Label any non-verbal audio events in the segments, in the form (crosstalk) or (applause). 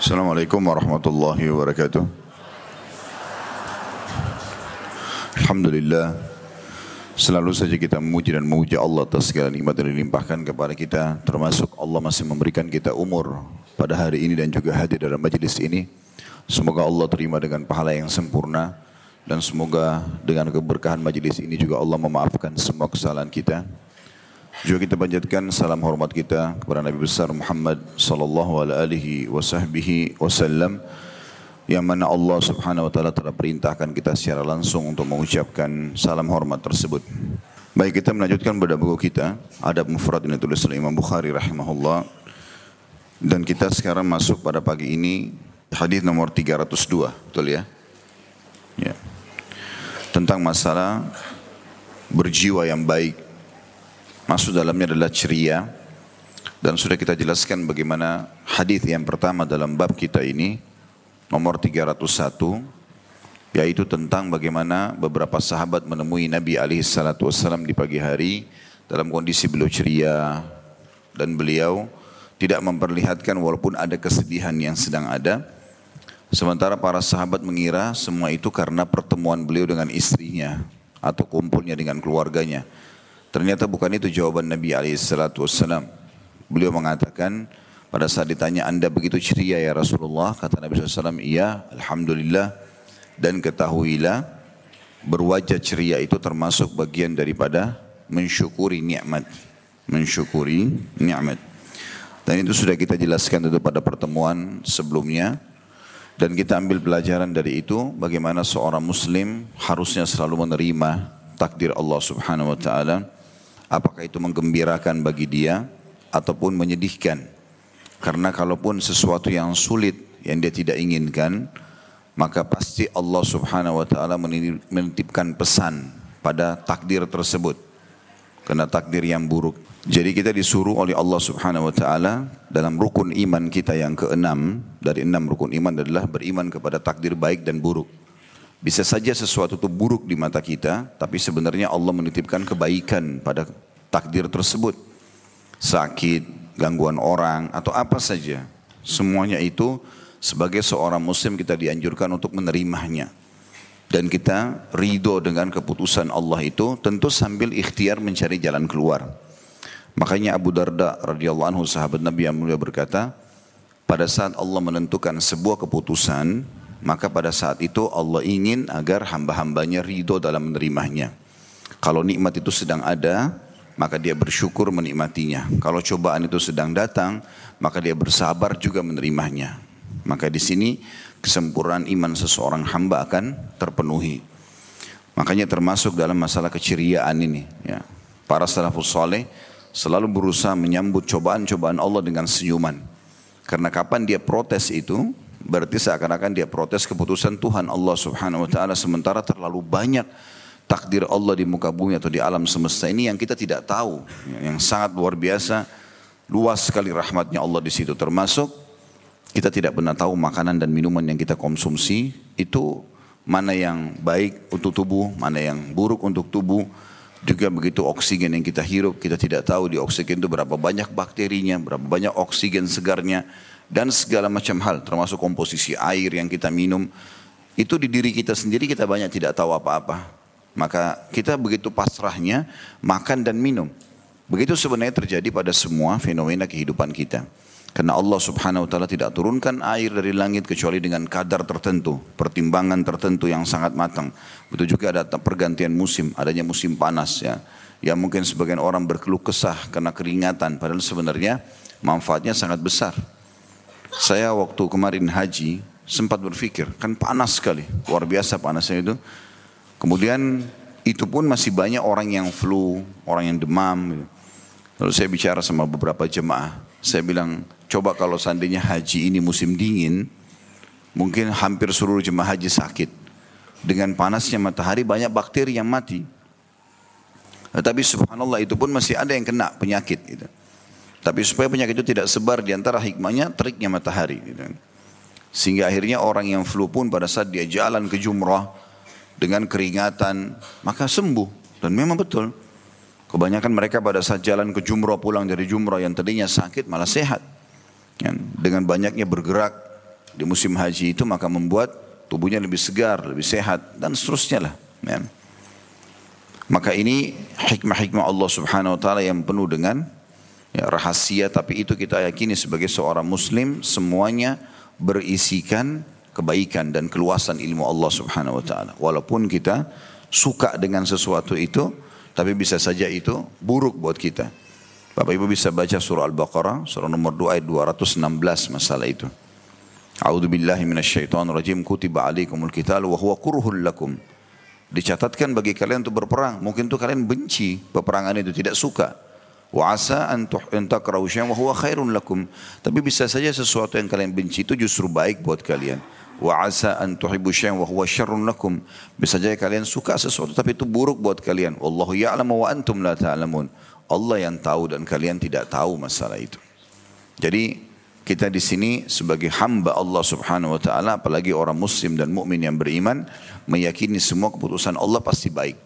Assalamualaikum warahmatullahi wabarakatuh. Alhamdulillah. Selalu saja kita memuji dan memuja Allah atas segala nikmat yang dilimpahkan kepada kita. Termasuk Allah masih memberikan kita umur pada hari ini dan juga hadir dalam majlis ini. Semoga Allah terima dengan pahala yang sempurna. Dan semoga dengan keberkahan majlis ini juga Allah memaafkan semua kesalahan kita. Juga kita panjatkan salam hormat kita kepada Nabi besar Muhammad sallallahu alaihi wasallam yang mana Allah Subhanahu wa taala telah perintahkan kita secara langsung untuk mengucapkan salam hormat tersebut. Baik kita melanjutkan pada buku kita Adab Mufrad yang ditulis oleh Imam Bukhari rahimahullah dan kita sekarang masuk pada pagi ini hadis nomor 302 betul ya? Ya. Tentang masalah berjiwa yang baik Masuk dalamnya adalah ceria. Dan sudah kita jelaskan bagaimana hadis yang pertama dalam bab kita ini nomor 301 yaitu tentang bagaimana beberapa sahabat menemui Nabi alaihi salatu wasallam di pagi hari dalam kondisi beliau ceria. Dan beliau tidak memperlihatkan walaupun ada kesedihan yang sedang ada. Sementara para sahabat mengira semua itu karena pertemuan beliau dengan istrinya atau kumpulnya dengan keluarganya Ternyata bukan itu jawaban Nabi SAW. Beliau mengatakan pada saat ditanya anda begitu ceria ya Rasulullah. Kata Nabi SAW, iya Alhamdulillah. Dan ketahuilah berwajah ceria itu termasuk bagian daripada mensyukuri nikmat. Mensyukuri nikmat. Dan itu sudah kita jelaskan itu pada pertemuan sebelumnya. Dan kita ambil pelajaran dari itu bagaimana seorang muslim harusnya selalu menerima takdir Allah Subhanahu wa taala apakah itu menggembirakan bagi dia ataupun menyedihkan. Karena kalaupun sesuatu yang sulit yang dia tidak inginkan, maka pasti Allah Subhanahu wa taala menitipkan pesan pada takdir tersebut. Karena takdir yang buruk. Jadi kita disuruh oleh Allah Subhanahu wa taala dalam rukun iman kita yang keenam dari enam rukun iman adalah beriman kepada takdir baik dan buruk. Bisa saja sesuatu itu buruk di mata kita, tapi sebenarnya Allah menitipkan kebaikan pada takdir tersebut. Sakit, gangguan orang, atau apa saja. Semuanya itu sebagai seorang muslim kita dianjurkan untuk menerimanya. Dan kita ridho dengan keputusan Allah itu tentu sambil ikhtiar mencari jalan keluar. Makanya Abu Darda radhiyallahu anhu sahabat Nabi yang mulia berkata, pada saat Allah menentukan sebuah keputusan, maka pada saat itu Allah ingin agar hamba-hambanya ridho dalam menerimanya. Kalau nikmat itu sedang ada, maka dia bersyukur menikmatinya. Kalau cobaan itu sedang datang, maka dia bersabar juga menerimanya. Maka di sini kesempurnaan iman seseorang hamba akan terpenuhi. Makanya termasuk dalam masalah keceriaan ini. Ya. Para salafus soleh selalu berusaha menyambut cobaan-cobaan Allah dengan senyuman. Karena kapan dia protes itu, Berarti seakan-akan dia protes keputusan Tuhan Allah subhanahu wa ta'ala sementara terlalu banyak takdir Allah di muka bumi atau di alam semesta ini yang kita tidak tahu. Yang sangat luar biasa, luas sekali rahmatnya Allah di situ. Termasuk kita tidak pernah tahu makanan dan minuman yang kita konsumsi itu mana yang baik untuk tubuh, mana yang buruk untuk tubuh. Juga begitu oksigen yang kita hirup, kita tidak tahu di oksigen itu berapa banyak bakterinya, berapa banyak oksigen segarnya dan segala macam hal termasuk komposisi air yang kita minum itu di diri kita sendiri kita banyak tidak tahu apa-apa maka kita begitu pasrahnya makan dan minum begitu sebenarnya terjadi pada semua fenomena kehidupan kita karena Allah subhanahu wa ta'ala tidak turunkan air dari langit kecuali dengan kadar tertentu, pertimbangan tertentu yang sangat matang. Betul juga ada pergantian musim, adanya musim panas ya. Ya mungkin sebagian orang berkeluh kesah karena keringatan, padahal sebenarnya manfaatnya sangat besar. Saya waktu kemarin haji sempat berpikir, kan panas sekali, luar biasa panasnya itu. Kemudian itu pun masih banyak orang yang flu, orang yang demam. Gitu. Lalu saya bicara sama beberapa jemaah, saya bilang, coba kalau seandainya haji ini musim dingin, mungkin hampir seluruh jemaah haji sakit. Dengan panasnya matahari banyak bakteri yang mati. Tetapi subhanallah itu pun masih ada yang kena penyakit. Gitu. Tapi supaya penyakit itu tidak sebar di antara hikmahnya teriknya matahari. Gitu. Sehingga akhirnya orang yang flu pun pada saat dia jalan ke jumrah dengan keringatan maka sembuh. Dan memang betul. Kebanyakan mereka pada saat jalan ke jumrah pulang dari jumrah yang tadinya sakit malah sehat. Ya, dengan banyaknya bergerak di musim haji itu maka membuat tubuhnya lebih segar, lebih sehat dan seterusnya lah. Ya. Maka ini hikmah-hikmah Allah Subhanahu wa taala yang penuh dengan ya, rahasia tapi itu kita yakini sebagai seorang muslim semuanya berisikan kebaikan dan keluasan ilmu Allah Subhanahu wa taala. Walaupun kita suka dengan sesuatu itu tapi bisa saja itu buruk buat kita. Bapak Ibu bisa baca surah Al-Baqarah surah nomor 2 ayat 216 masalah itu. A'udzu billahi minasyaitonir rajim kutiba alaikumul qital wa huwa kurhul lakum. Dicatatkan bagi kalian untuk berperang. Mungkin itu kalian benci peperangan itu, tidak suka. Wa asa an takrahu syai'an wa huwa khairun lakum. Tapi bisa saja sesuatu yang kalian benci itu justru baik buat kalian. Wa asa an tuhibbu syai'an wa huwa syarrun lakum. Bisa saja kalian suka sesuatu tapi itu buruk buat kalian. Wallahu ya'lamu wa antum la ta'lamun. Allah yang tahu dan kalian tidak tahu masalah itu. Jadi kita di sini sebagai hamba Allah Subhanahu wa taala apalagi orang muslim dan mukmin yang beriman meyakini semua keputusan Allah pasti baik.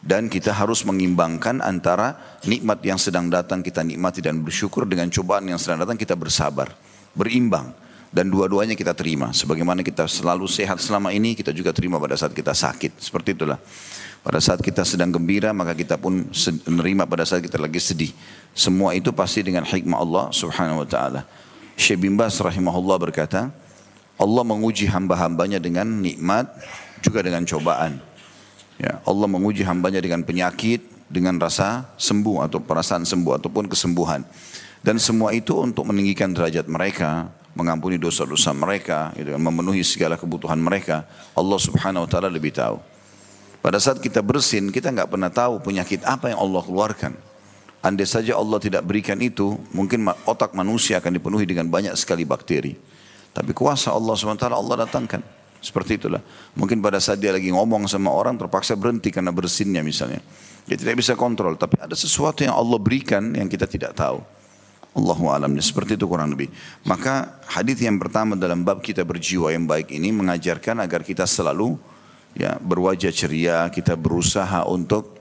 Dan kita harus mengimbangkan antara nikmat yang sedang datang kita nikmati dan bersyukur dengan cobaan yang sedang datang kita bersabar. Berimbang. Dan dua-duanya kita terima. Sebagaimana kita selalu sehat selama ini, kita juga terima pada saat kita sakit. Seperti itulah. Pada saat kita sedang gembira, maka kita pun menerima pada saat kita lagi sedih. Semua itu pasti dengan hikmah Allah subhanahu wa ta'ala. Syekh bin Bas rahimahullah berkata, Allah menguji hamba-hambanya dengan nikmat juga dengan cobaan. Ya, Allah menguji hambanya dengan penyakit, dengan rasa sembuh atau perasaan sembuh ataupun kesembuhan. Dan semua itu untuk meninggikan derajat mereka, mengampuni dosa-dosa mereka, gitu, kan, memenuhi segala kebutuhan mereka. Allah subhanahu wa ta'ala lebih tahu. Pada saat kita bersin, kita nggak pernah tahu penyakit apa yang Allah keluarkan. Andai saja Allah tidak berikan itu, mungkin otak manusia akan dipenuhi dengan banyak sekali bakteri. Tapi kuasa Allah SWT Allah datangkan. Seperti itulah. Mungkin pada saat dia lagi ngomong sama orang terpaksa berhenti karena bersinnya misalnya. Dia tidak bisa kontrol. Tapi ada sesuatu yang Allah berikan yang kita tidak tahu. Allahu alam seperti itu kurang lebih. Maka hadis yang pertama dalam bab kita berjiwa yang baik ini mengajarkan agar kita selalu ya berwajah ceria, kita berusaha untuk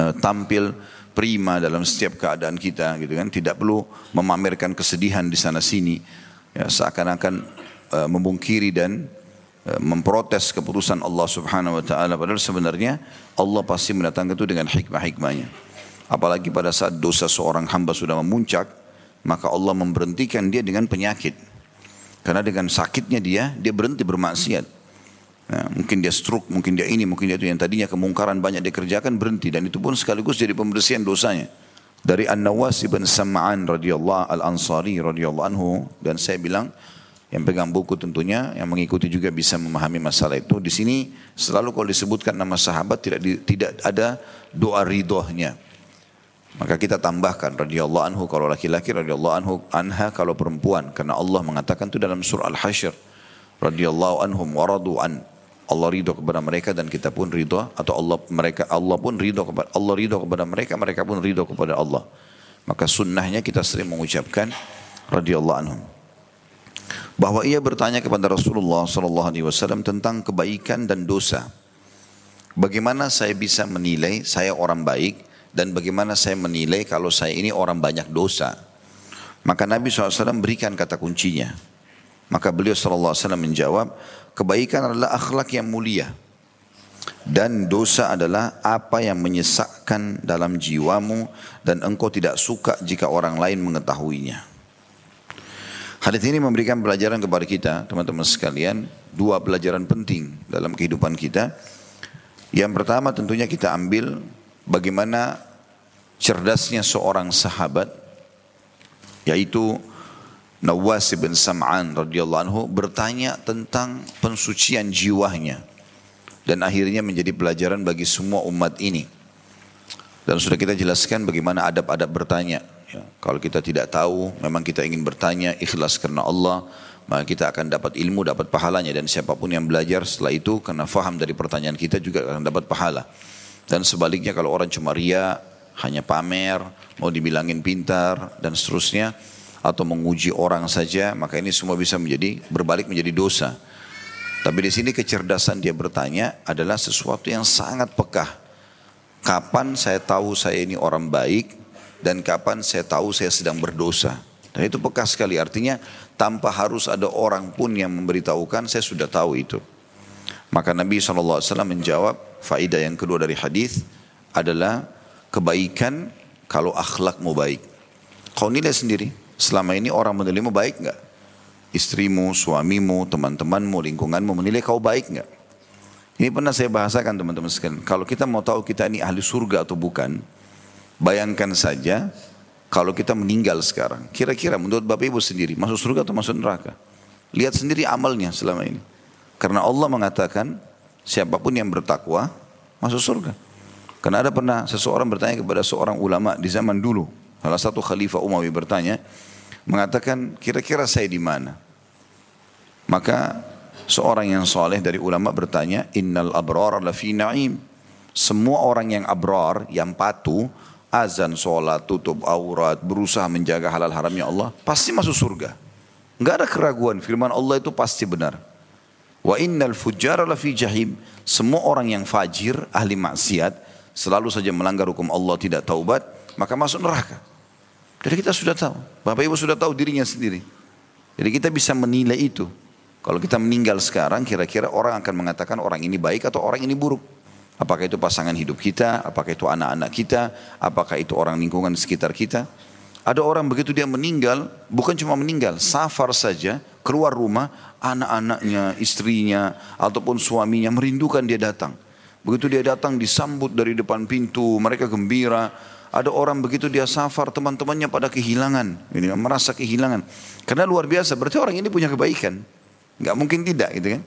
uh, tampil prima dalam setiap keadaan kita gitu kan. Tidak perlu memamerkan kesedihan di sana sini. Ya seakan-akan uh, memungkiri dan Eh, memprotes keputusan Allah Subhanahu wa taala padahal sebenarnya Allah pasti mendatangkan itu dengan hikmah-hikmahnya. Apalagi pada saat dosa seorang hamba sudah memuncak, maka Allah memberhentikan dia dengan penyakit. Karena dengan sakitnya dia, dia berhenti bermaksiat. Nah, mungkin dia stroke, mungkin dia ini, mungkin dia itu yang tadinya kemungkaran banyak dikerjakan berhenti dan itu pun sekaligus jadi pembersihan dosanya. Dari An-Nawas ibn Sam'an radhiyallahu al-Ansari radhiyallahu anhu dan saya bilang yang pegang buku tentunya, yang mengikuti juga bisa memahami masalah itu. Di sini selalu kalau disebutkan nama sahabat tidak tidak ada doa ridhonya. Maka kita tambahkan radhiyallahu anhu kalau laki-laki radhiyallahu anhu anha kalau perempuan karena Allah mengatakan itu dalam surah Al-Hasyr radhiyallahu anhum waradu an Allah ridho kepada mereka dan kita pun ridho atau Allah mereka Allah pun ridho kepada Allah ridho kepada mereka mereka pun ridho kepada Allah. Maka sunnahnya kita sering mengucapkan radhiyallahu anhum bahwa ia bertanya kepada Rasulullah sallallahu alaihi wasallam tentang kebaikan dan dosa. Bagaimana saya bisa menilai saya orang baik dan bagaimana saya menilai kalau saya ini orang banyak dosa? Maka Nabi SAW berikan kata kuncinya. Maka beliau SAW menjawab, kebaikan adalah akhlak yang mulia. Dan dosa adalah apa yang menyesakkan dalam jiwamu dan engkau tidak suka jika orang lain mengetahuinya. Hadis ini memberikan pelajaran kepada kita, teman-teman sekalian, dua pelajaran penting dalam kehidupan kita. Yang pertama tentunya kita ambil bagaimana cerdasnya seorang sahabat yaitu Nawas bin Sam'an radhiyallahu anhu bertanya tentang pensucian jiwanya dan akhirnya menjadi pelajaran bagi semua umat ini. Dan sudah kita jelaskan bagaimana adab-adab bertanya Ya, kalau kita tidak tahu, memang kita ingin bertanya ikhlas karena Allah, maka kita akan dapat ilmu, dapat pahalanya dan siapa pun yang belajar setelah itu karena faham dari pertanyaan kita juga akan dapat pahala. Dan sebaliknya kalau orang cuma ria, hanya pamer, mau dibilangin pintar dan seterusnya atau menguji orang saja, maka ini semua bisa menjadi berbalik menjadi dosa. Tapi di sini kecerdasan dia bertanya adalah sesuatu yang sangat pekah. Kapan saya tahu saya ini orang baik dan kapan saya tahu saya sedang berdosa. Dan itu peka sekali, artinya tanpa harus ada orang pun yang memberitahukan, saya sudah tahu itu. Maka Nabi SAW menjawab, faidah yang kedua dari hadis adalah kebaikan kalau akhlakmu baik. Kau nilai sendiri, selama ini orang menilaimu baik enggak? Istrimu, suamimu, teman-temanmu, lingkunganmu menilai kau baik enggak? Ini pernah saya bahasakan teman-teman sekalian. Kalau kita mau tahu kita ini ahli surga atau bukan, bayangkan saja kalau kita meninggal sekarang. Kira-kira menurut Bapak Ibu sendiri, masuk surga atau masuk neraka? Lihat sendiri amalnya selama ini. Karena Allah mengatakan, siapa pun yang bertakwa, masuk surga. Karena ada pernah seseorang bertanya kepada seorang ulama di zaman dulu. Salah satu khalifah Umawi bertanya, mengatakan, kira-kira saya di mana? Maka Seorang yang soleh dari ulama bertanya, Innal abrar lafi na'im. Semua orang yang abrar, yang patuh, azan, sholat, tutup aurat, berusaha menjaga halal haramnya Allah, pasti masuk surga. Enggak ada keraguan, firman Allah itu pasti benar. Wa innal fujjara lafi jahim. Semua orang yang fajir, ahli maksiat, selalu saja melanggar hukum Allah, tidak taubat, maka masuk neraka. Jadi kita sudah tahu. Bapak Ibu sudah tahu dirinya sendiri. Jadi kita bisa menilai itu. Kalau kita meninggal sekarang, kira-kira orang akan mengatakan orang ini baik atau orang ini buruk. Apakah itu pasangan hidup kita, apakah itu anak-anak kita, apakah itu orang lingkungan sekitar kita. Ada orang begitu dia meninggal, bukan cuma meninggal, safar saja, keluar rumah, anak-anaknya, istrinya, ataupun suaminya merindukan dia datang. Begitu dia datang disambut dari depan pintu, mereka gembira. Ada orang begitu dia safar, teman-temannya pada kehilangan, ini merasa kehilangan. Karena luar biasa, berarti orang ini punya kebaikan. Nggak mungkin tidak gitu kan.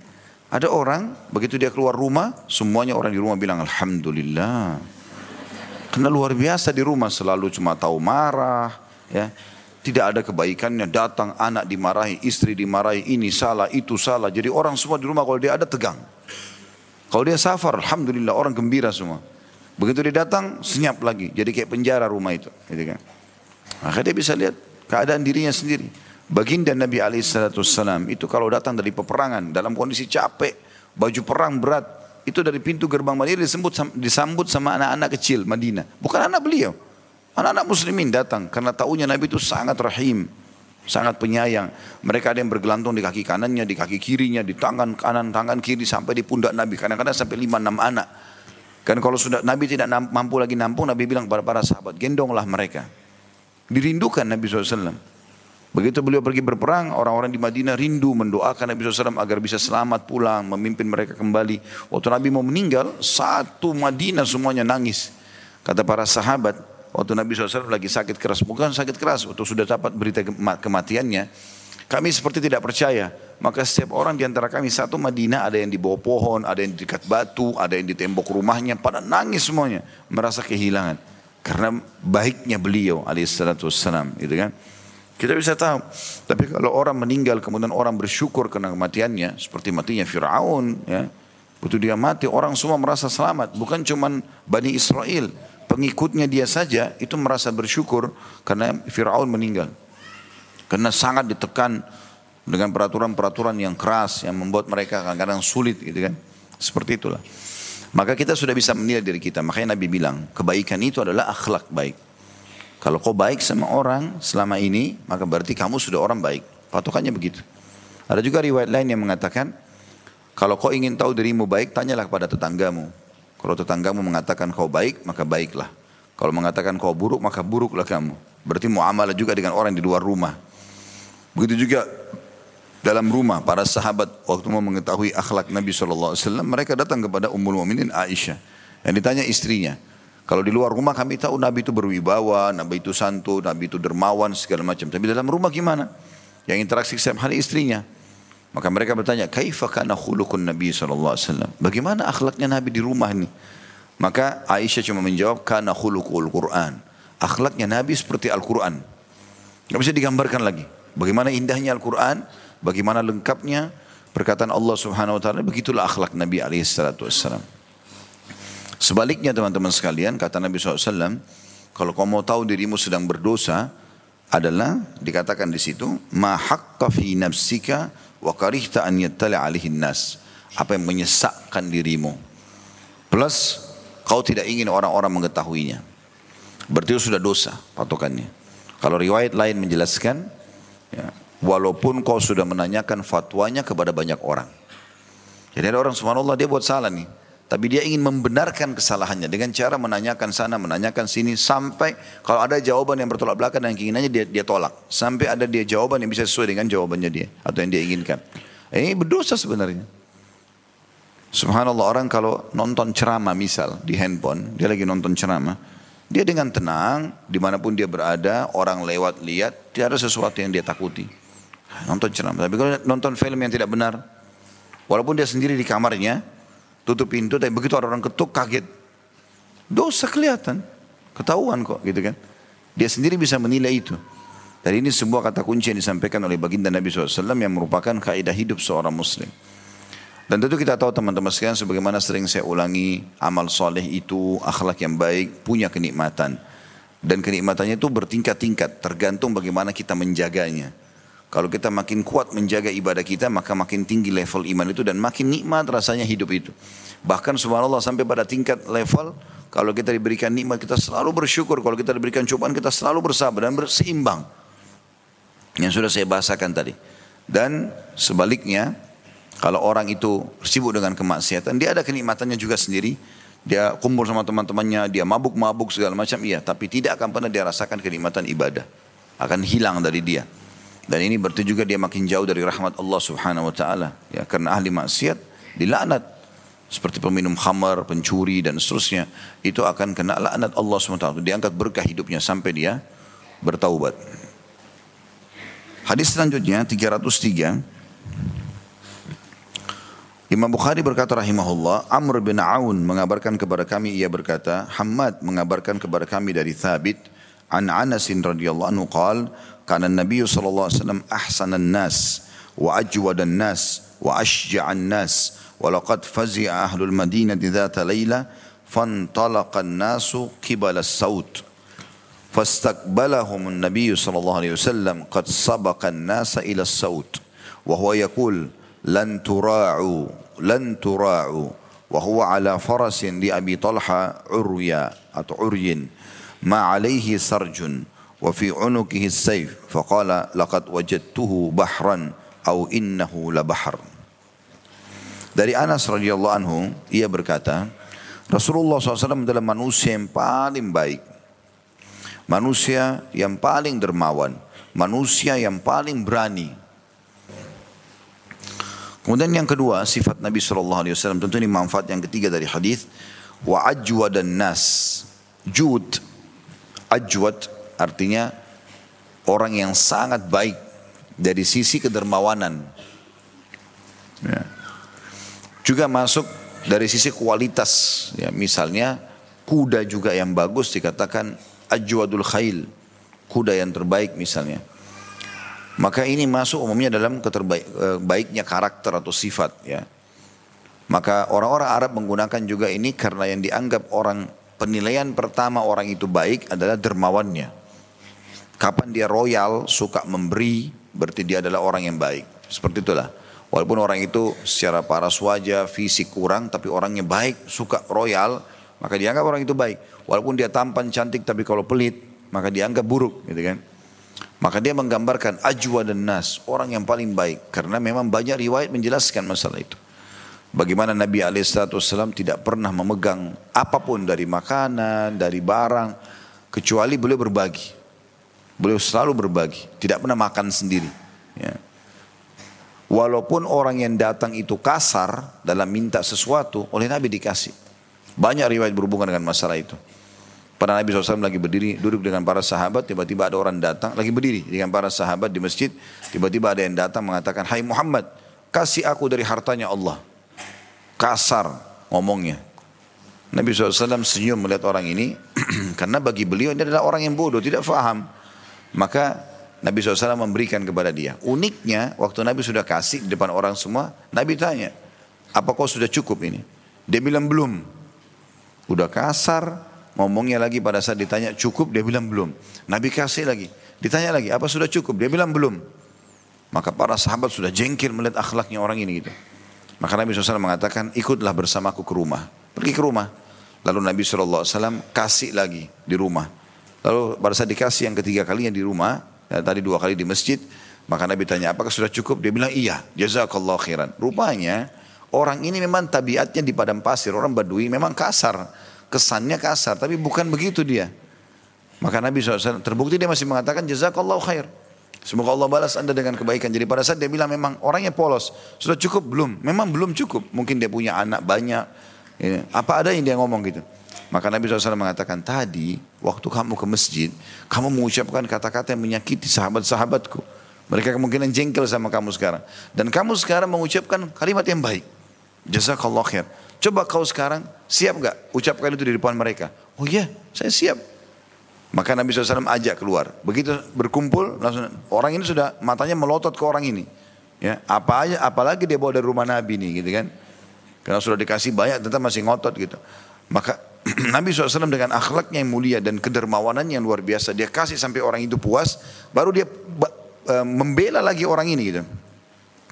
Ada orang begitu dia keluar rumah, semuanya orang di rumah bilang Alhamdulillah. Karena luar biasa di rumah selalu cuma tahu marah, ya. Tidak ada kebaikannya, datang anak dimarahi, istri dimarahi, ini salah, itu salah. Jadi orang semua di rumah kalau dia ada tegang. Kalau dia safar, Alhamdulillah orang gembira semua. Begitu dia datang, senyap lagi. Jadi kayak penjara rumah itu. Gitu kan. Maka dia bisa lihat keadaan dirinya sendiri. Baginda Nabi Alaihissalam itu kalau datang dari peperangan dalam kondisi capek, baju perang berat, itu dari pintu gerbang Madinah disambut sama anak-anak kecil Madinah. Bukan anak beliau. Anak-anak muslimin datang karena tahunya Nabi itu sangat rahim, sangat penyayang. Mereka ada yang bergelantung di kaki kanannya, di kaki kirinya, di tangan kanan, tangan kiri sampai di pundak Nabi. Kadang-kadang sampai lima enam anak. Kan kalau sudah Nabi tidak mampu lagi nampung, Nabi bilang kepada para sahabat, gendonglah mereka. Dirindukan Nabi SAW. Begitu beliau pergi berperang, orang-orang di Madinah rindu mendoakan Nabi SAW agar bisa selamat pulang, memimpin mereka kembali. Waktu Nabi mau meninggal, satu Madinah semuanya nangis. Kata para sahabat, waktu Nabi SAW lagi sakit keras, bukan sakit keras, waktu sudah dapat berita kematiannya, kami seperti tidak percaya. Maka setiap orang di antara kami satu Madinah ada yang di bawah pohon, ada yang di dekat batu, ada yang di tembok rumahnya, pada nangis semuanya, merasa kehilangan. Karena baiknya beliau alaihissalatu wassalam, gitu kan. Kita bisa tahu. Tapi kalau orang meninggal kemudian orang bersyukur karena kematiannya. Seperti matinya Fir'aun. Ya. Waktu dia mati orang semua merasa selamat. Bukan cuma Bani Israel. Pengikutnya dia saja itu merasa bersyukur karena Fir'aun meninggal. Karena sangat ditekan dengan peraturan-peraturan yang keras yang membuat mereka kadang-kadang sulit gitu kan. Seperti itulah. Maka kita sudah bisa menilai diri kita. Makanya Nabi bilang kebaikan itu adalah akhlak baik. Kalau kau baik sama orang selama ini, maka berarti kamu sudah orang baik. Patokannya begitu. Ada juga riwayat lain yang mengatakan, kalau kau ingin tahu dirimu baik, tanyalah kepada tetanggamu. Kalau tetanggamu mengatakan kau baik, maka baiklah. Kalau mengatakan kau buruk, maka buruklah kamu. Berarti muamalah juga dengan orang di luar rumah. Begitu juga dalam rumah para sahabat waktu mau mengetahui akhlak Nabi SAW, mereka datang kepada Ummul Mukminin Aisyah. Yang ditanya istrinya, kalau di luar rumah kami tahu Nabi itu berwibawa, Nabi itu santu, Nabi itu dermawan segala macam. Tapi dalam rumah gimana? Yang interaksi setiap hari istrinya. Maka mereka bertanya, "Kaifa kana khuluqun Nabi sallallahu alaihi wasallam?" Bagaimana akhlaknya Nabi di rumah ini? Maka Aisyah cuma menjawab, "Kana khuluqul Quran." Akhlaknya Nabi seperti Al-Quran. Tidak bisa digambarkan lagi. Bagaimana indahnya Al-Quran, bagaimana lengkapnya perkataan Allah Subhanahu wa taala, begitulah akhlak Nabi alaihi salatu wassalam. Sebaliknya teman-teman sekalian, kata Nabi SAW, kalau kau mau tahu dirimu sedang berdosa, adalah dikatakan di situ, ma haqqa fi nafsika wa karihta an yattali alihi nas. Apa yang menyesakkan dirimu. Plus kau tidak ingin orang-orang mengetahuinya. Berarti itu sudah dosa patokannya. Kalau riwayat lain menjelaskan, ya, Walaupun kau sudah menanyakan fatwanya kepada banyak orang. Jadi ada orang subhanallah dia buat salah nih. Tapi dia ingin membenarkan kesalahannya dengan cara menanyakan sana, menanyakan sini sampai kalau ada jawaban yang bertolak belakang dan keinginannya dia, dia tolak. Sampai ada dia jawaban yang bisa sesuai dengan jawabannya dia atau yang dia inginkan. Ini berdosa sebenarnya. Subhanallah orang kalau nonton ceramah misal di handphone, dia lagi nonton ceramah, dia dengan tenang di mana pun dia berada, orang lewat lihat, tidak ada sesuatu yang dia takuti. Nonton ceramah. Tapi kalau nonton film yang tidak benar, walaupun dia sendiri di kamarnya, tutup pintu, tapi begitu ada orang ketuk kaget. Dosa kelihatan, ketahuan kok gitu kan. Dia sendiri bisa menilai itu. Dan ini sebuah kata kunci yang disampaikan oleh baginda Nabi SAW yang merupakan kaidah hidup seorang muslim. Dan tentu kita tahu teman-teman sekalian sebagaimana sering saya ulangi amal soleh itu akhlak yang baik punya kenikmatan. Dan kenikmatannya itu bertingkat-tingkat tergantung bagaimana kita menjaganya. Kalau kita makin kuat menjaga ibadah kita, maka makin tinggi level iman itu dan makin nikmat rasanya hidup itu. Bahkan subhanallah sampai pada tingkat level, kalau kita diberikan nikmat kita selalu bersyukur, kalau kita diberikan cobaan kita selalu bersabar dan berseimbang. Yang sudah saya bahasakan tadi. Dan sebaliknya, kalau orang itu sibuk dengan kemaksiatan, dia ada kenikmatannya juga sendiri. Dia kumpul sama teman-temannya, dia mabuk-mabuk segala macam, iya. Tapi tidak akan pernah dia rasakan kenikmatan ibadah. Akan hilang dari dia. Dan ini berarti juga dia makin jauh dari rahmat Allah subhanahu wa ta'ala. Ya, karena ahli maksiat dilaknat. Seperti peminum khamar, pencuri dan seterusnya. Itu akan kena laknat Allah ta'ala. Diangkat berkah hidupnya sampai dia bertaubat. Hadis selanjutnya 303. Imam Bukhari berkata rahimahullah, Amr bin Aun mengabarkan kepada kami, ia berkata, Hamad mengabarkan kepada kami dari Thabit, an Anasin radhiyallahu anhu qal, كان النبي صلى الله عليه وسلم أحسن الناس وأجود الناس وأشجع الناس ولقد فزع أهل المدينة ذات ليلة فانطلق الناس قبل الصوت فاستقبلهم النبي صلى الله عليه وسلم قد سبق الناس إلى الصوت وهو يقول لن تراعوا لن تراعوا وهو على فرس لأبي طلحة عريا عري ما عليه سرج. wa fi unukihi فقال faqala laqad wajadtuhu bahran إنه innahu dari Anas radhiyallahu anhu ia berkata Rasulullah SAW adalah manusia yang paling baik manusia yang paling dermawan manusia yang paling berani. Kemudian yang kedua sifat Nabi SAW tentu ini manfaat yang ketiga dari hadis wa ajwa dan nas jud ajwad Artinya orang yang sangat baik dari sisi kedermawanan. Ya. Juga masuk dari sisi kualitas. Ya, misalnya kuda juga yang bagus dikatakan ajwadul khail. Kuda yang terbaik misalnya. Maka ini masuk umumnya dalam keterbaiknya eh, karakter atau sifat ya. Maka orang-orang Arab menggunakan juga ini karena yang dianggap orang penilaian pertama orang itu baik adalah dermawannya. Kapan dia royal, suka memberi, berarti dia adalah orang yang baik. Seperti itulah. Walaupun orang itu secara paras wajah, fisik kurang, tapi orangnya baik, suka royal, maka dianggap orang itu baik. Walaupun dia tampan cantik, tapi kalau pelit, maka dianggap buruk, gitu kan? Maka dia menggambarkan ajwa dan nas, orang yang paling baik. Karena memang banyak riwayat menjelaskan masalah itu. Bagaimana Nabi SAW tidak pernah memegang apa pun dari makanan, dari barang, kecuali beliau berbagi. Beliau selalu berbagi, tidak pernah makan sendiri. Ya. Walaupun orang yang datang itu kasar dalam minta sesuatu, oleh Nabi dikasih. Banyak riwayat berhubungan dengan masalah itu. Pada Nabi SAW lagi berdiri, duduk dengan para sahabat, tiba-tiba ada orang datang, lagi berdiri dengan para sahabat di masjid, tiba-tiba ada yang datang mengatakan, Hai Muhammad, kasih aku dari hartanya Allah. Kasar ngomongnya. Nabi SAW senyum melihat orang ini, (clears throat) karena bagi beliau ini adalah orang yang bodoh, tidak faham. Maka Nabi SAW memberikan kepada dia. Uniknya waktu Nabi sudah kasih di depan orang semua, Nabi tanya, apa kau sudah cukup ini? Dia bilang belum. Udah kasar, ngomongnya lagi pada saat ditanya cukup, dia bilang belum. Nabi kasih lagi, ditanya lagi, apa sudah cukup? Dia bilang belum. Maka para sahabat sudah jengkir melihat akhlaknya orang ini gitu. Maka Nabi SAW mengatakan, ikutlah bersamaku ke rumah. Pergi ke rumah. Lalu Nabi SAW kasih lagi di rumah. Lalu pada saat dikasih yang ketiga kalinya di rumah, ya, tadi dua kali di masjid, Maka Nabi tanya, apakah sudah cukup? Dia bilang, iya, jazakallah khairan. Rupanya, orang ini memang tabiatnya di padang pasir, orang badui memang kasar. Kesannya kasar, tapi bukan begitu dia. Maka Nabi SAW terbukti dia masih mengatakan, jazakallah khair. Semoga Allah balas anda dengan kebaikan. Jadi pada saat dia bilang memang orangnya polos. Sudah cukup? Belum. Memang belum cukup. Mungkin dia punya anak banyak. Ya. Apa ada yang dia ngomong gitu. Maka Nabi SAW mengatakan, tadi waktu kamu ke masjid, kamu mengucapkan kata-kata yang menyakiti sahabat-sahabatku. Mereka kemungkinan jengkel sama kamu sekarang. Dan kamu sekarang mengucapkan kalimat yang baik. Jazakallah khair. Coba kau sekarang siap gak ucapkan itu di depan mereka? Oh iya, saya siap. Maka Nabi SAW ajak keluar. Begitu berkumpul, langsung orang ini sudah matanya melotot ke orang ini. Ya, apa aja, apalagi dia bawa dari rumah Nabi nih, gitu kan? Karena sudah dikasih banyak, tetap masih ngotot gitu. Maka (clears throat) Nabi SAW dengan akhlaknya yang mulia dan kedermawanan yang luar biasa, dia kasih sampai orang itu puas, baru dia Eh, membela lagi orang ini gitu.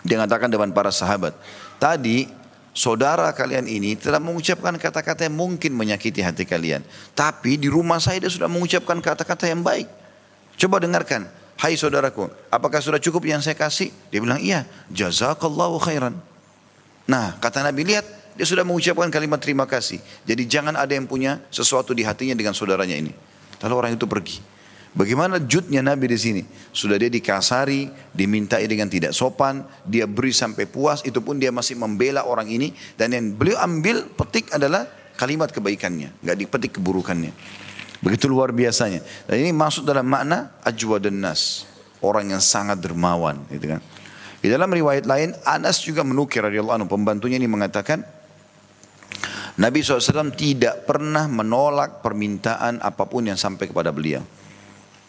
Dia mengatakan depan para sahabat, tadi saudara kalian ini telah mengucapkan kata-kata yang mungkin menyakiti hati kalian. Tapi di rumah saya dia sudah mengucapkan kata-kata yang baik. Coba dengarkan, hai saudaraku, apakah sudah cukup yang saya kasih? Dia bilang, iya, jazakallahu khairan. Nah, kata Nabi, lihat, dia sudah mengucapkan kalimat terima kasih. Jadi jangan ada yang punya sesuatu di hatinya dengan saudaranya ini. Lalu orang itu pergi. Bagaimana jutnya Nabi di sini? Sudah dia dikasari, dimintai dengan tidak sopan, dia beri sampai puas, itu pun dia masih membela orang ini. Dan yang beliau ambil petik adalah kalimat kebaikannya, nggak dipetik keburukannya. Begitu luar biasanya. Dan ini masuk dalam makna ajwa dan nas, orang yang sangat dermawan, gitu kan. Di dalam riwayat lain, Anas juga menukir radhiyallahu anhu, pembantunya ini mengatakan, Nabi SAW tidak pernah menolak permintaan apa pun yang sampai kepada beliau.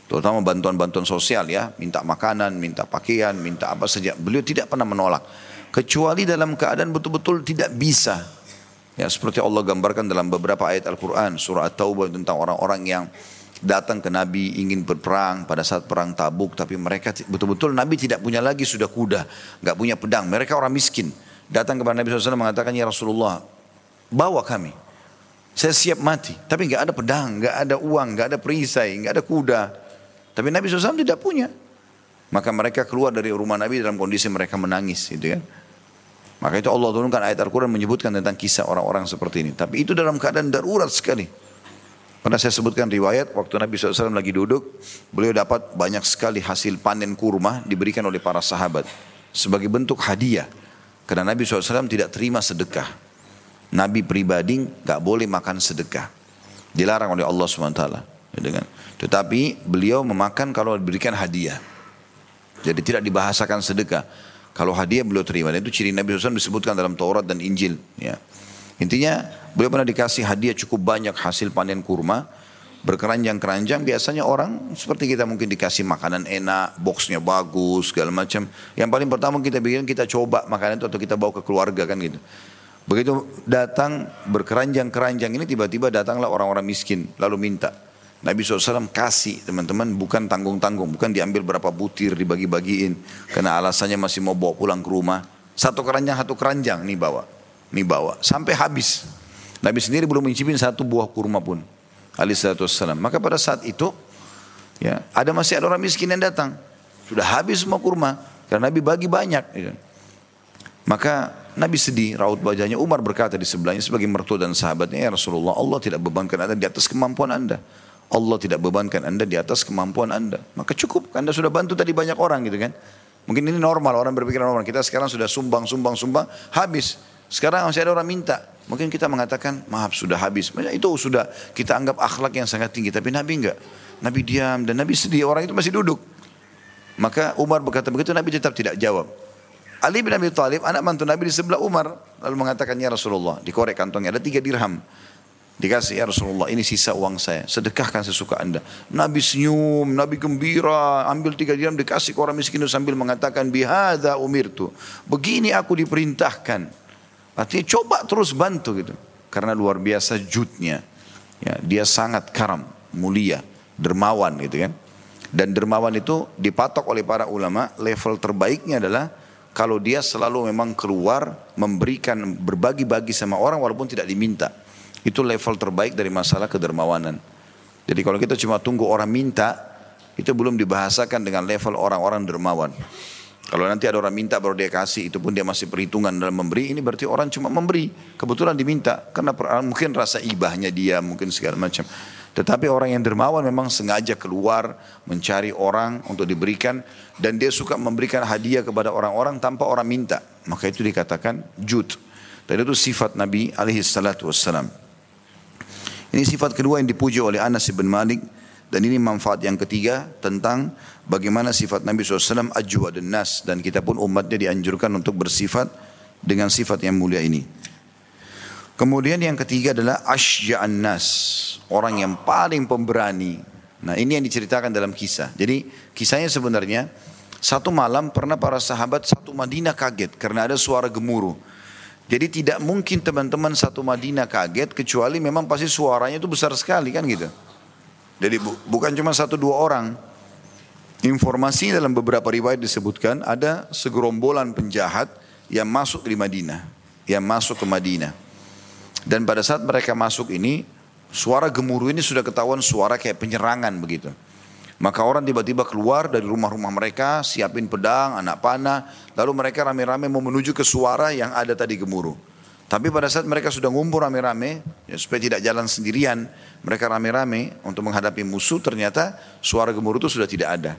Terutama bantuan-bantuan sosial ya, minta makanan, minta pakaian, minta apa saja. Beliau tidak pernah menolak. Kecuali dalam keadaan betul-betul tidak bisa. Ya seperti Allah gambarkan dalam beberapa ayat Al-Quran. Surah At-Taubah tentang orang-orang yang datang ke Nabi ingin berperang pada saat perang tabuk. Tapi mereka betul-betul Nabi tidak punya lagi sudah kuda. nggak punya pedang. Mereka orang miskin. Datang kepada Nabi SAW mengatakan, Ya Rasulullah, bawa kami. Saya siap mati. Tapi nggak ada pedang, nggak ada uang, nggak ada perisai, nggak ada kuda. Tapi Nabi SAW tidak punya. Maka mereka keluar dari rumah Nabi dalam kondisi mereka menangis gitu kan. Maka itu Allah turunkan ayat Al-Quran menyebutkan tentang kisah orang-orang seperti ini. Tapi itu dalam keadaan darurat sekali. Pernah saya sebutkan riwayat waktu Nabi SAW lagi duduk, beliau dapat banyak sekali hasil panen kurma diberikan oleh para sahabat sebagai bentuk hadiah. Karena Nabi SAW tidak terima sedekah. Nabi pribadi nggak boleh makan sedekah. Dilarang oleh Allah SWT. Kan? Tetapi beliau memakan kalau diberikan hadiah. Jadi tidak dibahasakan sedekah. Kalau hadiah beliau terima. Dan itu ciri Nabi SAW disebutkan dalam Taurat dan Injil. Ya. Intinya beliau pernah dikasih hadiah cukup banyak hasil panen kurma. Berkeranjang-keranjang biasanya orang seperti kita mungkin dikasih makanan enak, boxnya bagus, segala macam. Yang paling pertama kita bikin kita coba makanan itu atau kita bawa ke keluarga kan gitu. Begitu datang berkeranjang-keranjang ini tiba-tiba datanglah orang-orang miskin lalu minta. Nabi SAW kasih teman-teman bukan tanggung-tanggung, bukan diambil berapa butir dibagi-bagiin karena alasannya masih mau bawa pulang ke rumah. Satu keranjang satu keranjang nih bawa, nih bawa sampai habis. Nabi sendiri belum mencipin satu buah kurma pun. Alaihissalam. Maka pada saat itu ya ada masih ada orang miskin yang datang. Sudah habis semua kurma karena Nabi bagi banyak. Ya. Maka Nabi sedih, raut wajahnya. Umar berkata di sebelahnya sebagai mertua dan sahabatnya, ya Rasulullah, Allah tidak bebankan anda di atas kemampuan anda. Allah tidak bebankan anda di atas kemampuan anda. Maka cukup, anda sudah bantu tadi banyak orang gitu kan. Mungkin ini normal, orang berpikir normal. Kita sekarang sudah sumbang, sumbang, sumbang, habis. Sekarang masih ada orang minta. Mungkin kita mengatakan, maaf sudah habis. Itu sudah kita anggap akhlak yang sangat tinggi. Tapi Nabi enggak. Nabi diam dan Nabi sedih. Orang itu masih duduk. Maka Umar berkata begitu, Nabi tetap tidak jawab. Ali bin Abi Thalib, anak mantu Nabi di sebelah Umar. Lalu mengatakan, ya Rasulullah, dikorek kantongnya. Ada tiga dirham. Dikasih ya Rasulullah ini sisa uang saya. Sedekahkan sesuka anda. Nabi senyum, Nabi gembira. Ambil tiga dirham dikasih ke orang miskin itu sambil mengatakan bihada umirtu. Begini aku diperintahkan. Artinya coba terus bantu gitu. Karena luar biasa jutnya. Ya, dia sangat karam, mulia, dermawan gitu kan. Dan dermawan itu dipatok oleh para ulama level terbaiknya adalah kalau dia selalu memang keluar memberikan berbagi-bagi sama orang walaupun tidak diminta. Itu level terbaik dari masalah kedermawanan. Jadi kalau kita cuma tunggu orang minta, itu belum dibahasakan dengan level orang-orang dermawan. Kalau nanti ada orang minta baru dia kasih, itu pun dia masih perhitungan dalam memberi, ini berarti orang cuma memberi. Kebetulan diminta, karena mungkin rasa ibahnya dia, mungkin segala macam. Tetapi orang yang dermawan memang sengaja keluar mencari orang untuk diberikan dan dia suka memberikan hadiah kepada orang-orang tanpa orang minta. Maka itu dikatakan jud. Dan itu sifat Nabi alaihi salatu wassalam. Ini sifat kedua yang dipuji oleh Anas bin Malik dan ini manfaat yang ketiga tentang bagaimana sifat Nabi SAW ajwa dan nas. Dan kita pun umatnya dianjurkan untuk bersifat dengan sifat yang mulia ini. Kemudian yang ketiga adalah asya'an nas. Orang yang paling pemberani. Nah ini yang diceritakan dalam kisah. Jadi kisahnya sebenarnya satu malam pernah para sahabat satu Madinah kaget karena ada suara gemuruh. Jadi tidak mungkin teman-teman satu Madinah kaget kecuali memang pasti suaranya itu besar sekali kan gitu. Jadi bu, bukan cuma satu dua orang. Informasi dalam beberapa riwayat disebutkan ada segerombolan penjahat yang masuk di Madinah, yang masuk ke Madinah. Dan pada saat mereka masuk ini, suara gemuruh ini sudah ketahuan suara kayak penyerangan begitu. Maka orang tiba-tiba keluar dari rumah-rumah mereka, siapin pedang, anak panah, lalu mereka rame-rame mau menuju ke suara yang ada tadi gemuruh. Tapi pada saat mereka sudah ngumpul rame-rame, ya supaya tidak jalan sendirian, mereka rame-rame untuk menghadapi musuh, ternyata suara gemuruh itu sudah tidak ada.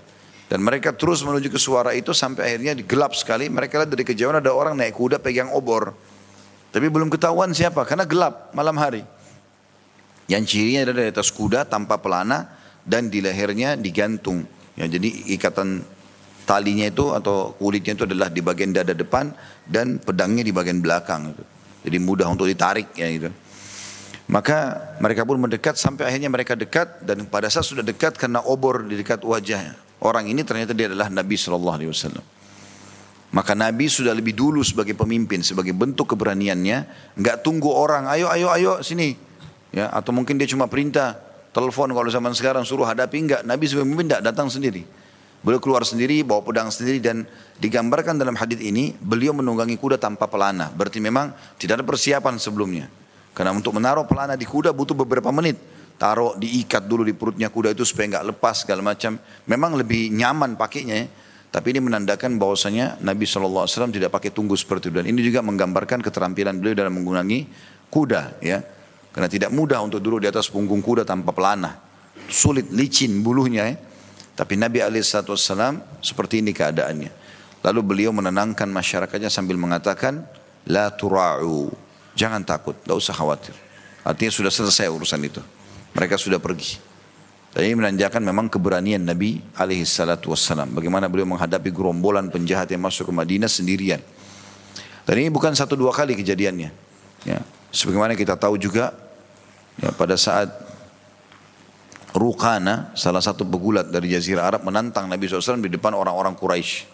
Dan mereka terus menuju ke suara itu sampai akhirnya gelap sekali. Mereka lihat dari kejauhan ada orang naik kuda pegang obor. Tapi belum ketahuan siapa, karena gelap malam hari. Yang cirinya ada di atas kuda tanpa pelana dan di lehernya digantung. Ya, jadi ikatan talinya itu atau kulitnya itu adalah di bagian dada depan dan pedangnya di bagian belakang. Jadi mudah untuk ditarik ya itu. Maka mereka pun mendekat sampai akhirnya mereka dekat dan pada saat sudah dekat karena obor di dekat wajahnya. Orang ini ternyata dia adalah Nabi Shallallahu Alaihi Wasallam. Maka Nabi sudah lebih dulu sebagai pemimpin, sebagai bentuk keberaniannya, nggak tunggu orang, ayo, ayo, ayo, sini, ya, atau mungkin dia cuma perintah, telepon kalau zaman sekarang suruh hadapi, enggak, Nabi sebagai pemimpin tidak datang sendiri. Beliau keluar sendiri, bawa pedang sendiri dan digambarkan dalam hadis ini beliau menunggangi kuda tanpa pelana. Berarti memang tidak ada persiapan sebelumnya. Karena untuk menaruh pelana di kuda butuh beberapa menit. Taruh diikat dulu di perutnya kuda itu supaya nggak lepas segala macam. Memang lebih nyaman pakainya ya. Tapi ini menandakan bahwasanya Nabi SAW tidak pakai tunggu seperti itu. Dan ini juga menggambarkan keterampilan beliau dalam menggunakan kuda ya. Karena tidak mudah untuk duduk di atas punggung kuda tanpa pelana. Sulit, licin bulunya ya. Tapi Nabi SAW seperti ini keadaannya. Lalu beliau menenangkan masyarakatnya sambil mengatakan, La tura'u, Jangan takut, tidak usah khawatir. Artinya sudah selesai urusan itu. Mereka sudah pergi. Dan ini menandakan memang keberanian Nabi alaihi salatu wassalam. Bagaimana beliau menghadapi gerombolan penjahat yang masuk ke Madinah sendirian. Dan ini bukan satu dua kali kejadiannya. Ya. Sebagaimana kita tahu juga ya, pada saat Rukana, salah satu pegulat dari Jazirah Arab menantang Nabi SAW di depan orang-orang Quraisy.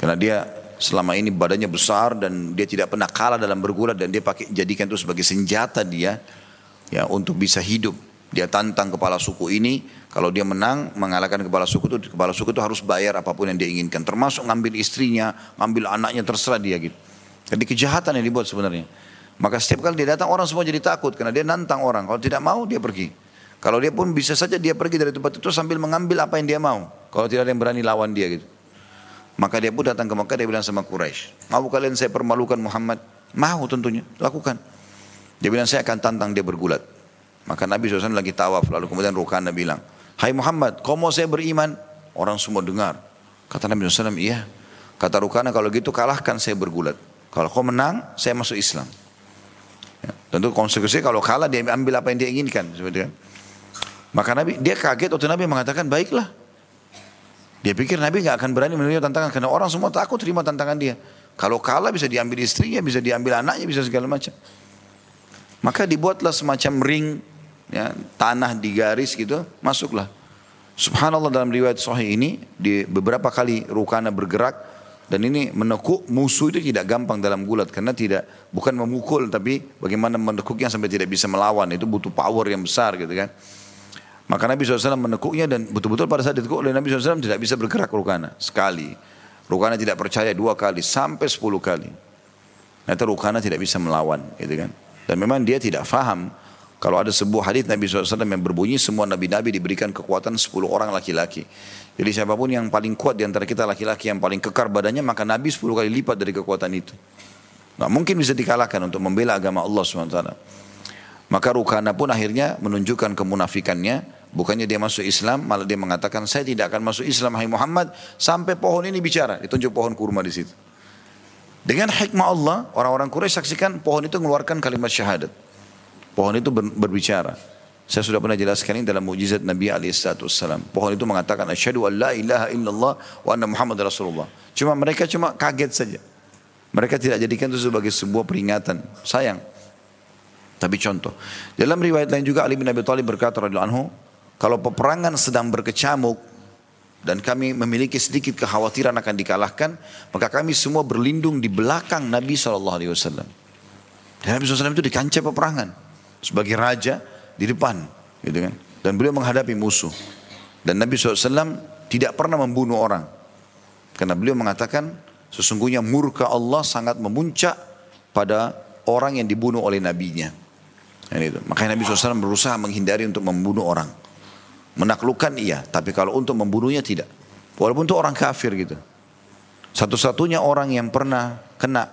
Karena dia selama ini badannya besar dan dia tidak pernah kalah dalam bergulat dan dia pakai jadikan itu sebagai senjata dia ya untuk bisa hidup. Dia tantang kepala suku ini, kalau dia menang mengalahkan kepala suku itu, kepala suku itu harus bayar apa pun yang dia inginkan, termasuk ngambil istrinya, ngambil anaknya terserah dia gitu. Jadi kejahatan yang dibuat sebenarnya. Maka setiap kali dia datang orang semua jadi takut karena dia nantang orang. Kalau tidak mau dia pergi. Kalau dia pun bisa saja dia pergi dari tempat itu sambil mengambil apa yang dia mau. Kalau tidak ada yang berani lawan dia gitu. Maka dia pun datang ke Mekah, dia bilang sama Quraisy, mau kalian saya permalukan Muhammad? Mau tentunya, lakukan. Dia bilang saya akan tantang dia bergulat. Maka Nabi SAW lagi tawaf, lalu kemudian Rukana bilang, Hai Muhammad, kau mau saya beriman? Orang semua dengar. Kata Nabi SAW, iya. Kata Rukana, kalau gitu kalahkan saya bergulat. Kalau kau menang, saya masuk Islam. Ya, tentu konsekuensinya kalau kalah dia ambil apa yang dia inginkan. Kan. Maka Nabi, dia kaget waktu Nabi mengatakan, baiklah. Dia pikir Nabi nggak akan berani menerima tantangan karena orang semua takut terima tantangan dia. Kalau kalah bisa diambil istrinya, bisa diambil anaknya, bisa segala macam. Maka dibuatlah semacam ring ya, tanah di garis gitu, masuklah. Subhanallah dalam riwayat sahih ini di beberapa kali Rukana bergerak dan ini menekuk musuh itu tidak gampang dalam gulat karena tidak bukan memukul tapi bagaimana menekuknya sampai tidak bisa melawan itu butuh power yang besar gitu kan. Maka Nabi SAW menekuknya dan betul-betul pada saat ditekuk oleh Nabi SAW tidak bisa bergerak Rukana. Sekali. Rukana tidak percaya dua kali sampai sepuluh kali. Nanti Rukana tidak bisa melawan. Gitu kan. Dan memang dia tidak faham Kalau ada sebuah hadis Nabi SAW yang berbunyi semua nabi-nabi diberikan kekuatan 10 orang laki-laki. Jadi siapa pun yang paling kuat di antara kita laki-laki yang paling kekar badannya maka Nabi 10 kali lipat dari kekuatan itu. Nah, mungkin bisa dikalahkan untuk membela agama Allah SWT. Maka Rukana pun akhirnya menunjukkan kemunafikannya. Bukannya dia masuk Islam, malah dia mengatakan saya tidak akan masuk Islam hai Muhammad sampai pohon ini bicara. Ditunjuk pohon kurma di situ. Dengan hikmah Allah, orang-orang Quraisy saksikan pohon itu mengeluarkan kalimat syahadat. Pohon itu berbicara. Saya sudah pernah jelaskan ini dalam mujizat Nabi SAW. Pohon itu mengatakan, Asyadu an la ilaha illallah wa anna Muhammad Rasulullah. Cuma mereka cuma kaget saja. Mereka tidak jadikan itu sebagai sebuah peringatan. Sayang. Tapi contoh. Dalam riwayat lain juga Ali bin Abi Thalib berkata radhiyallahu anhu, kalau peperangan sedang berkecamuk dan kami memiliki sedikit kekhawatiran akan dikalahkan, maka kami semua berlindung di belakang Nabi SAW. Dan Nabi SAW itu di kancah peperangan sebagai raja di depan, gitu kan. Dan beliau menghadapi musuh. Dan Nabi SAW tidak pernah membunuh orang. Karena beliau mengatakan sesungguhnya murka Allah sangat memuncak pada orang yang dibunuh oleh nabinya. itu. Makanya Nabi SAW berusaha menghindari untuk membunuh orang. Menaklukkan iya, tapi kalau untuk membunuhnya tidak. Walaupun itu orang kafir gitu. Satu-satunya orang yang pernah kena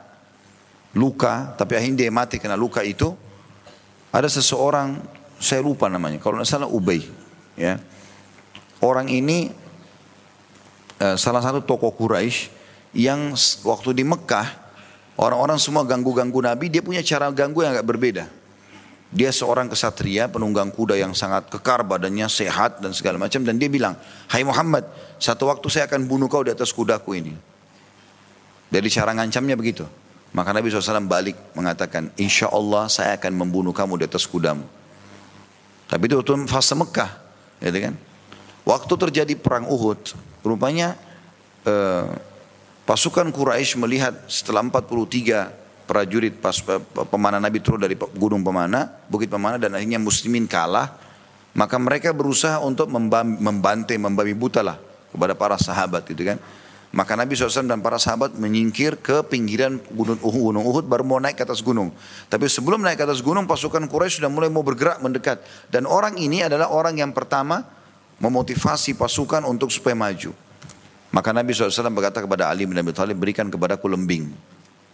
luka, tapi akhirnya dia mati kena luka itu ada seseorang, saya lupa namanya, kalau tidak salah Ubay. Ya. Orang ini uh, salah satu tokoh Quraisy yang waktu di Mekah, orang-orang semua ganggu-ganggu Nabi, dia punya cara ganggu yang agak berbeda. Dia seorang kesatria, penunggang kuda yang sangat kekar, badannya sehat dan segala macam. Dan dia bilang, Hai Muhammad, satu waktu saya akan bunuh kau di atas kudaku ini. Dari cara ngancamnya begitu. Maka Nabi SAW balik mengatakan, Insya Allah saya akan membunuh kamu di atas kudamu. Tapi itu waktu fase Mekah. Ya kan? Waktu terjadi perang Uhud, rupanya eh, pasukan Quraisy melihat setelah 43 prajurit pas, eh, pemanah Nabi turun dari gunung pemana, bukit pemana dan akhirnya muslimin kalah, maka mereka berusaha untuk membantai, membabi buta lah kepada para sahabat gitu kan. Maka Nabi SAW dan para sahabat menyingkir ke pinggiran gunung Uhud, gunung Uhud baru mau naik ke atas gunung. Tapi sebelum naik ke atas gunung pasukan Quraisy sudah mulai mau bergerak mendekat. Dan orang ini adalah orang yang pertama memotivasi pasukan untuk supaya maju. Maka Nabi SAW berkata kepada Ali bin Abi Thalib berikan kepadaku lembing.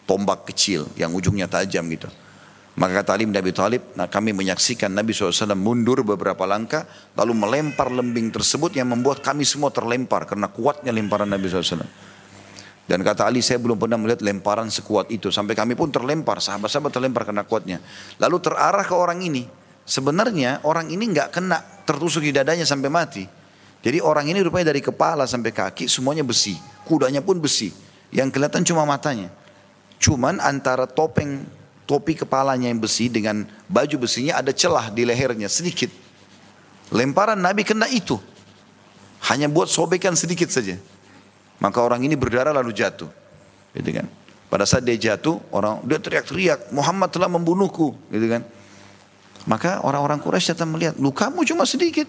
Tombak kecil yang ujungnya tajam gitu. Maka kata Ali bin Abi Thalib, nah kami menyaksikan Nabi SAW mundur beberapa langkah, lalu melempar lembing tersebut yang membuat kami semua terlempar karena kuatnya lemparan Nabi SAW. Dan kata Ali, saya belum pernah melihat lemparan sekuat itu. Sampai kami pun terlempar, sahabat-sahabat terlempar karena kuatnya. Lalu terarah ke orang ini. Sebenarnya orang ini nggak kena tertusuk di dadanya sampai mati. Jadi orang ini rupanya dari kepala sampai kaki semuanya besi. Kudanya pun besi. Yang kelihatan cuma matanya. Cuman antara topeng topi kepalanya yang besi dengan baju besinya ada celah di lehernya sedikit. Lemparan Nabi kena itu. Hanya buat sobekan sedikit saja. Maka orang ini berdarah lalu jatuh. Gitu kan. Pada saat dia jatuh, orang dia teriak-teriak, Muhammad telah membunuhku, gitu kan. Maka orang-orang Quraisy datang melihat, lukamu cuma sedikit.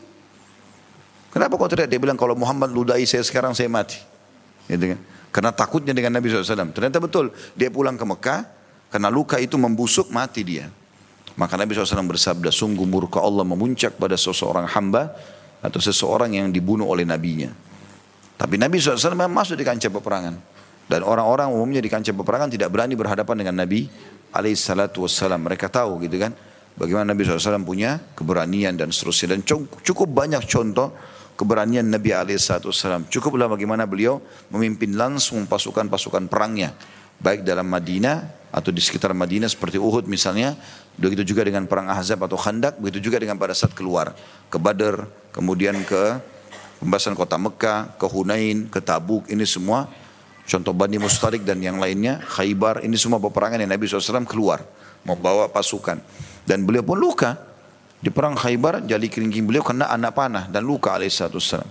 Kenapa kau teriak? Dia bilang kalau Muhammad ludahi saya sekarang saya mati. Gitu kan. Karena takutnya dengan Nabi SAW. Ternyata betul. Dia pulang ke Mekah, karena luka itu membusuk mati dia. Maka Nabi SAW bersabda, sungguh murka Allah memuncak pada seseorang hamba atau seseorang yang dibunuh oleh nabinya. Tapi Nabi SAW memang masuk di kancah peperangan. Dan orang-orang umumnya di kancah peperangan tidak berani berhadapan dengan Nabi SAW. Mereka tahu gitu kan. Bagaimana Nabi SAW punya keberanian dan seterusnya. Dan cukup banyak contoh keberanian Nabi SAW. Cukuplah bagaimana beliau memimpin langsung pasukan-pasukan perangnya. Baik dalam Madinah atau di sekitar Madinah seperti Uhud misalnya, begitu juga dengan perang Ahzab atau Khandak, begitu juga dengan pada saat keluar ke Badar, kemudian ke pembahasan kota Mekah, ke Hunain, ke Tabuk, ini semua contoh Bani Mustalik dan yang lainnya, Khaybar, ini semua peperangan yang Nabi SAW keluar, membawa pasukan. Dan beliau pun luka. Di perang Khaybar, jali keringking beliau kena anak panah dan luka alaihissalam.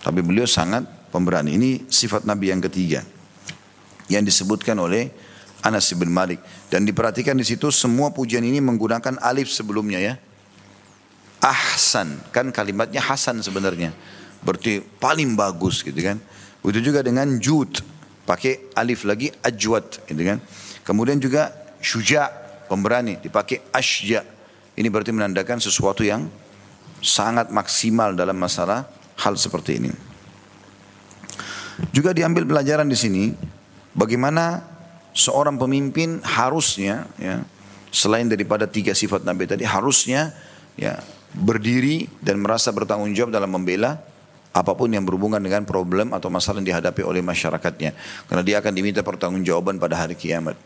Tapi beliau sangat pemberani. Ini sifat Nabi yang ketiga. Yang disebutkan oleh Anas bin Malik. Dan diperhatikan di situ semua pujian ini menggunakan alif sebelumnya ya. Ahsan, kan kalimatnya Hasan sebenarnya. Berarti paling bagus gitu kan. Begitu juga dengan jud, pakai alif lagi ajwat gitu kan. Kemudian juga syuja, pemberani, dipakai asya. Ini berarti menandakan sesuatu yang sangat maksimal dalam masalah hal seperti ini. Juga diambil pelajaran di sini bagaimana seorang pemimpin harusnya ya selain daripada tiga sifat Nabi tadi harusnya ya berdiri dan merasa bertanggung jawab dalam membela apa pun yang berhubungan dengan problem atau masalah yang dihadapi oleh masyarakatnya karena dia akan diminta pertanggungjawaban pada hari kiamat.